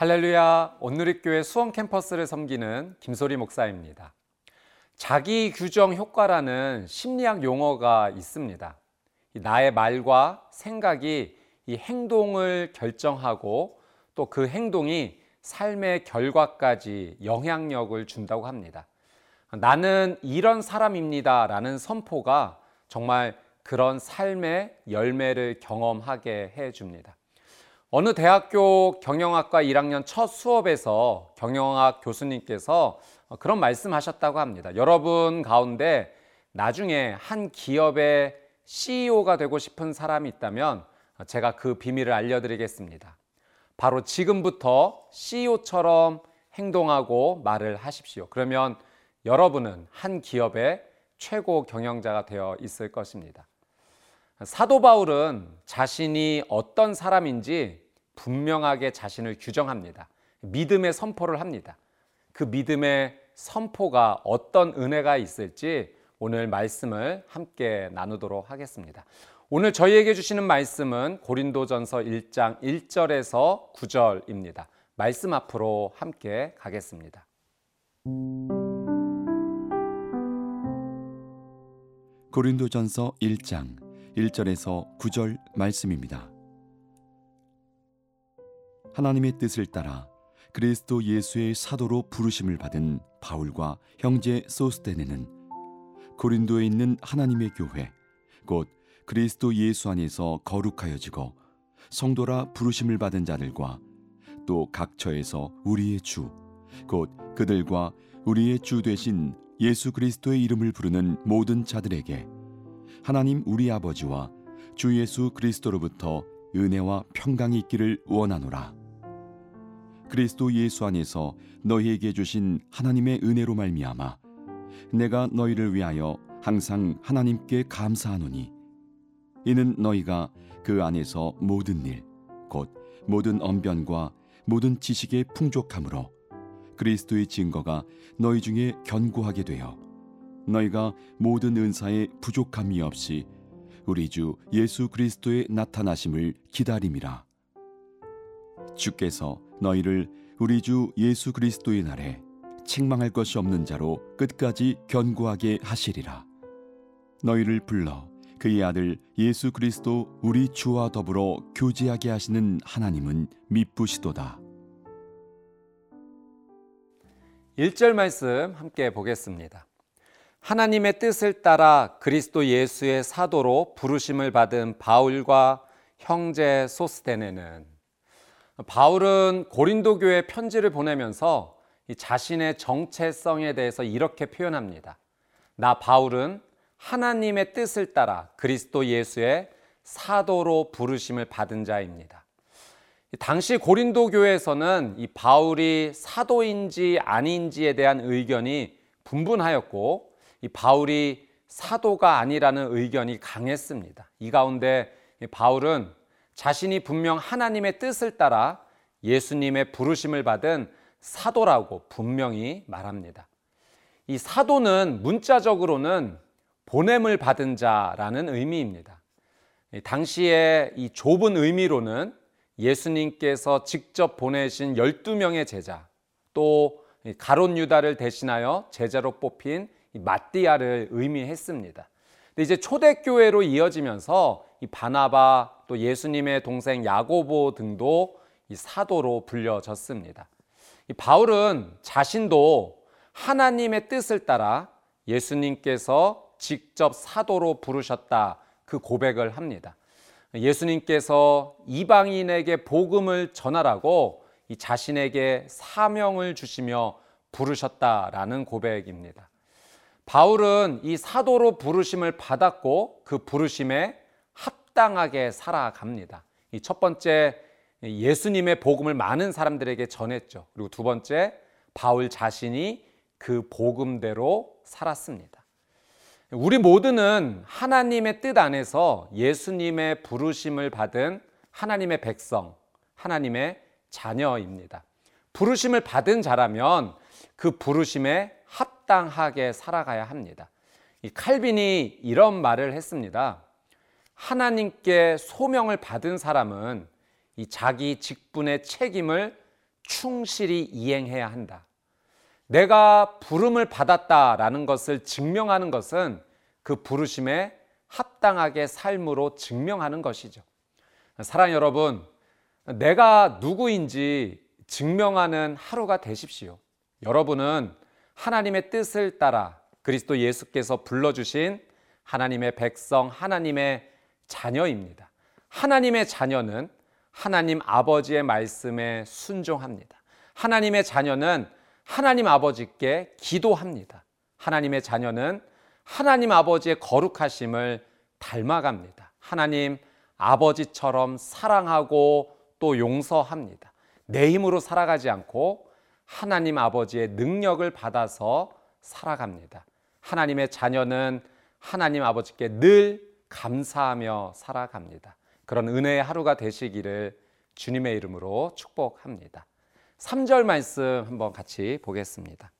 할렐루야, 온누리교회 수원 캠퍼스를 섬기는 김소리 목사입니다. 자기 규정 효과라는 심리학 용어가 있습니다. 나의 말과 생각이 이 행동을 결정하고 또 그 행동이 삶의 결과까지 영향력을 준다고 합니다. 나는 이런 사람입니다. 라는 선포가 정말 그런 삶의 열매를 경험하게 해 줍니다. 어느 대학교 경영학과 1학년 첫 수업에서 경영학 교수님께서 그런 말씀하셨다고 합니다. 여러분 가운데 나중에 한 기업의 CEO가 되고 싶은 사람이 있다면 제가 그 비밀을 알려드리겠습니다. 바로 지금부터 CEO처럼 행동하고 말을 하십시오. 그러면 여러분은 한 기업의 최고 경영자가 되어 있을 것입니다. 사도 바울은 자신이 어떤 사람인지 분명하게 자신을 규정합니다. 믿음의 선포를 합니다. 그 믿음의 선포가 어떤 은혜가 있을지 오늘 말씀을 함께 나누도록 하겠습니다. 오늘 저희에게 주시는 말씀은 고린도전서 1장 1절에서 9절입니다. 말씀 앞으로 함께 가겠습니다. 고린도전서 1장 1절에서 9절 말씀입니다. 하나님의 뜻을 따라 그리스도 예수의 사도로 부르심을 받은 바울과 형제 소스테네는 고린도에 있는 하나님의 교회 곧 그리스도 예수 안에서 거룩하여지고 성도라 부르심을 받은 자들과 또 각처에서 우리의 주 곧 그들과 우리의 주 되신 예수 그리스도의 이름을 부르는 모든 자들에게 하나님 우리 아버지와 주 예수 그리스도로부터 은혜와 평강이 있기를 원하노라. 그리스도 예수 안에서 너희에게 주신 하나님의 은혜로 말미암아 내가 너희를 위하여 항상 하나님께 감사하노니 이는 너희가 그 안에서 모든 일 곧 모든 언변과 모든 지식의 풍족함으로 그리스도의 증거가 너희 중에 견고하게 되어 너희가 모든 은사에 부족함이 없이 우리 주 예수 그리스도의 나타나심을 기다림이라. 주께서 너희를 우리 주 예수 그리스도의 날에 책망할 것이 없는 자로 끝까지 견고하게 하시리라. 너희를 불러 그의 아들 예수 그리스도 우리 주와 더불어 교제하게 하시는 하나님은 미쁘시도다. 1절 말씀 함께 보겠습니다. 하나님의 뜻을 따라 그리스도 예수의 사도로 부르심을 받은 바울과 형제 소스테네는 바울은 고린도 교회 편지를 보내면서 자신의 정체성에 대해서 이렇게 표현합니다. 나 바울은 하나님의 뜻을 따라 그리스도 예수의 사도로 부르심을 받은 자입니다. 당시 고린도 교회에서는 이 바울이 사도인지 아닌지에 대한 의견이 분분하였고 이 바울이 사도가 아니라는 의견이 강했습니다. 이 가운데 바울은 자신이 분명 하나님의 뜻을 따라 예수님의 부르심을 받은 사도라고 분명히 말합니다. 이 사도는 문자적으로는 보냄을 받은 자라는 의미입니다. 당시에 이 좁은 의미로는 예수님께서 직접 보내신 12명의 제자, 또 가론 유다를 대신하여 제자로 뽑힌 마띠아를 의미했습니다. 근데 이제 초대교회로 이어지면서 이 바나바 또 예수님의 동생 야고보 등도 이 사도로 불려졌습니다. 이 바울은 자신도 하나님의 뜻을 따라 예수님께서 직접 사도로 부르셨다 그 고백을 합니다. 예수님께서 이방인에게 복음을 전하라고 이 자신에게 사명을 주시며 부르셨다라는 고백입니다. 바울은 이 사도로 부르심을 받았고 그 부르심에 합당하게 살아갑니다. 이 첫 번째 예수님의 복음을 많은 사람들에게 전했죠. 그리고 두 번째 바울 자신이 그 복음대로 살았습니다. 우리 모두는 하나님의 뜻 안에서 예수님의 부르심을 받은 하나님의 백성, 하나님의 자녀입니다. 부르심을 받은 자라면 그 부르심에 합당하게 살아가야 합니다. 이 칼빈이 이런 말을 했습니다. 하나님께 소명을 받은 사람은 이 자기 직분의 책임을 충실히 이행해야 한다. 내가 부름을 받았다라는 것을 증명하는 것은 그 부르심에 합당하게 삶으로 증명하는 것이죠. 사랑 여러분, 내가 누구인지 증명하는 하루가 되십시오. 여러분은 하나님의 뜻을 따라 그리스도 예수께서 불러주신 하나님의 백성, 하나님의 자녀입니다. 하나님의 자녀는 하나님 아버지의 말씀에 순종합니다. 하나님의 자녀는 하나님 아버지께 기도합니다. 하나님의 자녀는 하나님 아버지의 거룩하심을 닮아갑니다. 하나님 아버지처럼 사랑하고 또 용서합니다. 내 힘으로 살아가지 않고 하나님 아버지의 능력을 받아서 살아갑니다. 하나님의 자녀는 하나님 아버지께 늘 감사하며 살아갑니다. 그런 은혜의 하루가 되시기를 주님의 이름으로 축복합니다. 3절 말씀 한번 같이 보겠습니다.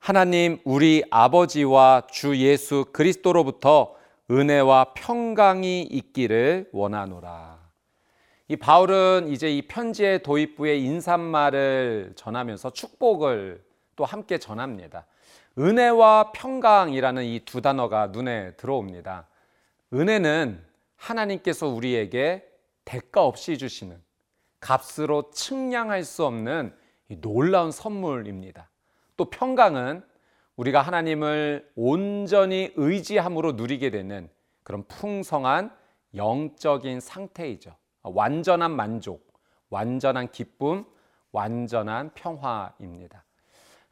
하나님 우리 아버지와 주 예수 그리스도로부터 은혜와 평강이 있기를 원하노라. 이 바울은 이제 이 편지의 도입부에 인사말을 전하면서 축복을 또 함께 전합니다. 은혜와 평강이라는 이 두 단어가 눈에 들어옵니다. 은혜는 하나님께서 우리에게 대가 없이 주시는 값으로 측량할 수 없는 놀라운 선물입니다. 또 평강은 우리가 하나님을 온전히 의지함으로 누리게 되는 그런 풍성한 영적인 상태이죠. 완전한 만족, 완전한 기쁨, 완전한 평화입니다.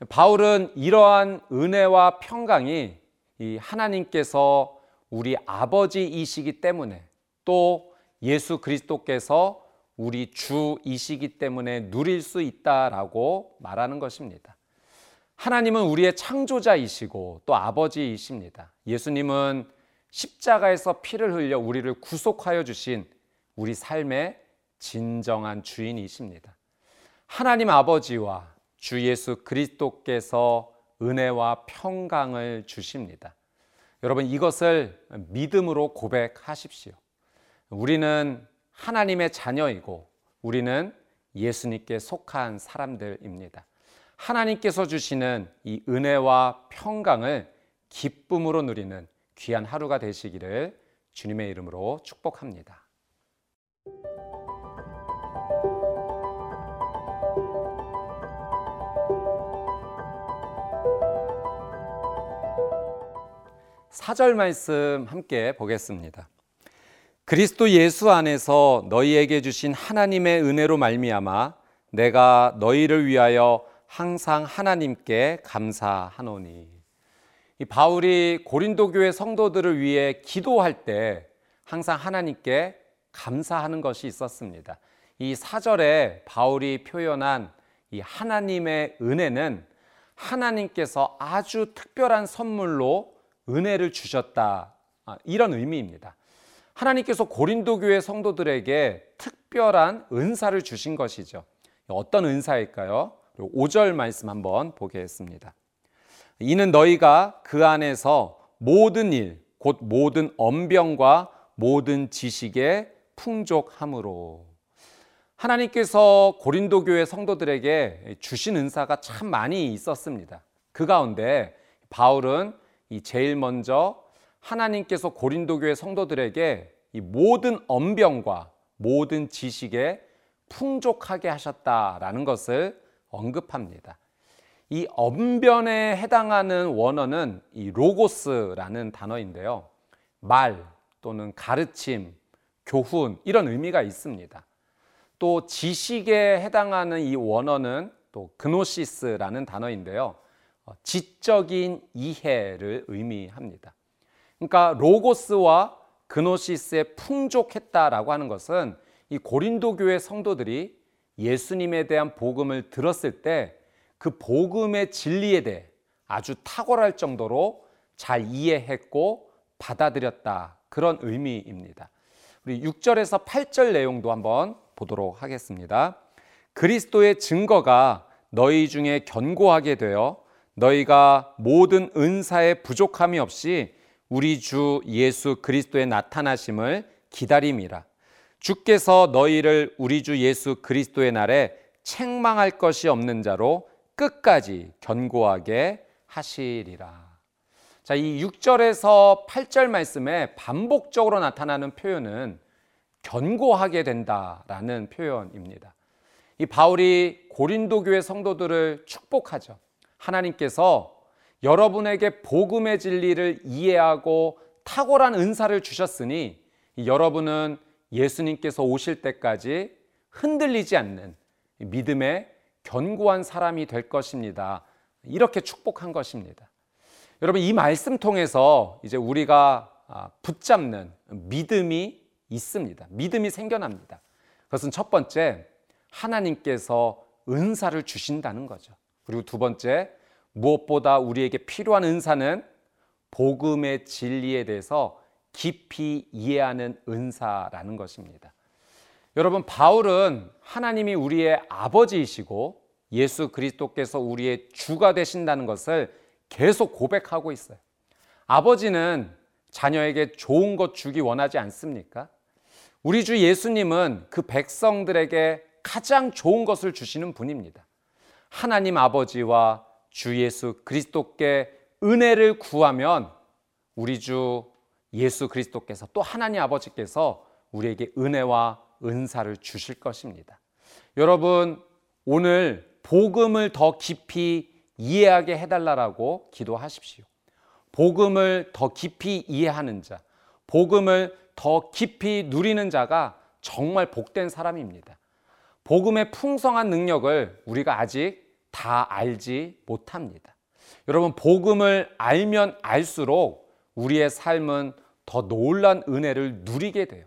바울은 이러한 은혜와 평강이 이 하나님께서 우리 아버지이시기 때문에 또 예수 그리스도께서 우리 주이시기 때문에 누릴 수 있다라고 말하는 것입니다. 하나님은 우리의 창조자이시고 또 아버지이십니다. 예수님은 십자가에서 피를 흘려 우리를 구속하여 주신 우리 삶의 진정한 주인이십니다. 하나님 아버지와 주 예수 그리스도께서 은혜와 평강을 주십니다. 여러분 이것을 믿음으로 고백하십시오. 우리는 하나님의 자녀이고 우리는 예수님께 속한 사람들입니다. 하나님께서 주시는 이 은혜와 평강을 기쁨으로 누리는 귀한 하루가 되시기를 주님의 이름으로 축복합니다. 사절 말씀 함께 보겠습니다. 그리스도 예수 안에서 너희에게 주신 하나님의 은혜로 말미암아 내가 너희를 위하여 항상 하나님께 감사하노니. 이 바울이 고린도 교회 성도들을 위해 기도할 때 항상 하나님께 감사하는 것이 있었습니다. 이 사절에 바울이 표현한 이 하나님의 은혜는 하나님께서 아주 특별한 선물로 은혜를 주셨다. 아, 이런 의미입니다. 하나님께서 고린도 교회 성도들에게 특별한 은사를 주신 것이죠. 어떤 은사일까요? 5절 말씀 한번 보겠습니다. 이는 너희가 그 안에서 모든 일, 곧 모든 언병과 모든 지식에 풍족함으로 하나님께서 고린도 교회 성도들에게 주신 은사가 참 많이 있었습니다. 그 가운데 바울은 이 제일 먼저 하나님께서 고린도 교회 성도들에게 이 모든 언병과 모든 지식에 풍족하게 하셨다라는 것을 언급합니다. 이 언변에 해당하는 원어는 이 로고스라는 단어인데요. 말 또는 가르침, 교훈 이런 의미가 있습니다. 또 지식에 해당하는 이 원어는 또 그노시스라는 단어인데요. 어, 지적인 이해를 의미합니다. 그러니까 로고스와 그노시스에 풍족했다라고 하는 것은 이 고린도 교회 성도들이 예수님에 대한 복음을 들었을 때 그 복음의 진리에 대해 아주 탁월할 정도로 잘 이해했고 받아들였다. 그런 의미입니다. 우리 6절에서 8절 내용도 한번 보도록 하겠습니다. 그리스도의 증거가 너희 중에 견고하게 되어 너희가 모든 은사의 부족함이 없이 우리 주 예수 그리스도의 나타나심을 기다림이라. 주께서 너희를 우리 주 예수 그리스도의 날에 책망할 것이 없는 자로 끝까지 견고하게 하시리라. 자, 이 6절에서 8절 말씀에 반복적으로 나타나는 표현은 견고하게 된다라는 표현입니다. 이 바울이 고린도 교회 성도들을 축복하죠. 하나님께서 여러분에게 복음의 진리를 이해하고 탁월한 은사를 주셨으니 여러분은 예수님께서 오실 때까지 흔들리지 않는 믿음의 견고한 사람이 될 것입니다. 이렇게 축복한 것입니다. 여러분 이 말씀 통해서 이제 우리가 아, 붙잡는 믿음이 있습니다. 믿음이 생겨납니다. 그것은 첫 번째 하나님께서 은사를 주신다는 거죠. 그리고 두 번째 무엇보다 우리에게 필요한 은사는 복음의 진리에 대해서 깊이 이해하는 은사라는 것입니다. 여러분 바울은 하나님이 우리의 아버지이시고 예수 그리스도께서 우리의 주가 되신다는 것을 계속 고백하고 있어요. 아버지는 자녀에게 좋은 것 주기 원하지 않습니까? 우리 주 예수님은 그 백성들에게 가장 좋은 것을 주시는 분입니다. 하나님 아버지와 주 예수 그리스도께 은혜를 구하면 우리 주 예수 그리스도께서 또 하나님 아버지께서 우리에게 은혜와 은사를 주실 것입니다. 여러분, 오늘 복음을 더 깊이 이해하게 해달라고 기도하십시오. 복음을 더 깊이 이해하는 자, 복음을 더 깊이 누리는 자가 정말 복된 사람입니다. 복음의 풍성한 능력을 우리가 아직 다 알지 못합니다. 여러분, 복음을 알면 알수록 우리의 삶은 더 놀란 은혜를 누리게 돼요.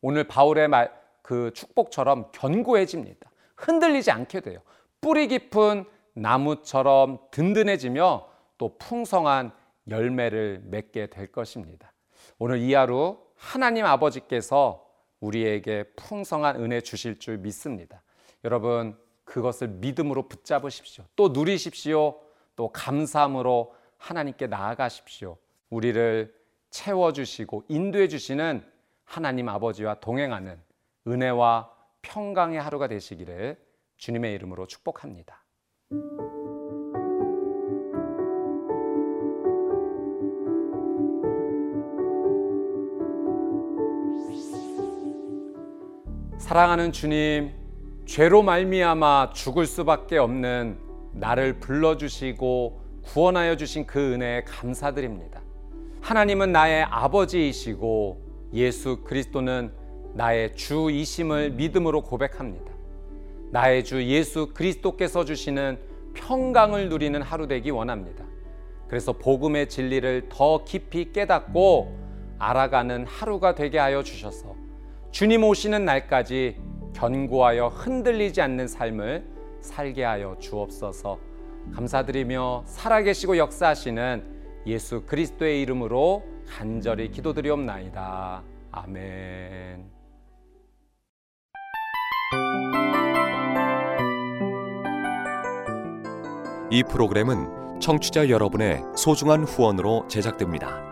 오늘 바울의 말, 그 축복처럼 견고해집니다. 흔들리지 않게 돼요. 뿌리 깊은 나무처럼 든든해지며 또 풍성한 열매를 맺게 될 것입니다. 오늘 이 하루 하나님 아버지께서 우리에게 풍성한 은혜 주실 줄 믿습니다. 여러분, 그것을 믿음으로 붙잡으십시오. 또 누리십시오. 또 감사함으로 하나님께 나아가십시오. 우리를 채워 주시고 인도해 주시는 하나님 아버지와 동행하는 은혜와 평강의 하루가 되시기를 주님의 이름으로 축복합니다. 사랑하는 주님, 죄로 말미암아 죽을 수밖에 없는 나를 불러 주시고 구원하여 주신 그 은혜에 감사드립니다. 하나님은 나의 아버지이시고 예수 그리스도는 나의 주이심을 믿음으로 고백합니다. 나의 주 예수 그리스도께서 주시는 평강을 누리는 하루 되기 원합니다. 그래서 복음의 진리를 더 깊이 깨닫고 알아가는 하루가 되게 하여 주셔서 주님 오시는 날까지 견고하여 흔들리지 않는 삶을 살게 하여 주옵소서. 감사드리며 살아계시고 역사하시는 예수 그리스도의 이름으로 간절히 기도드리옵나이다. 아멘. 이 프로그램은 청취자 여러분의 소중한 후원으로 제작됩니다.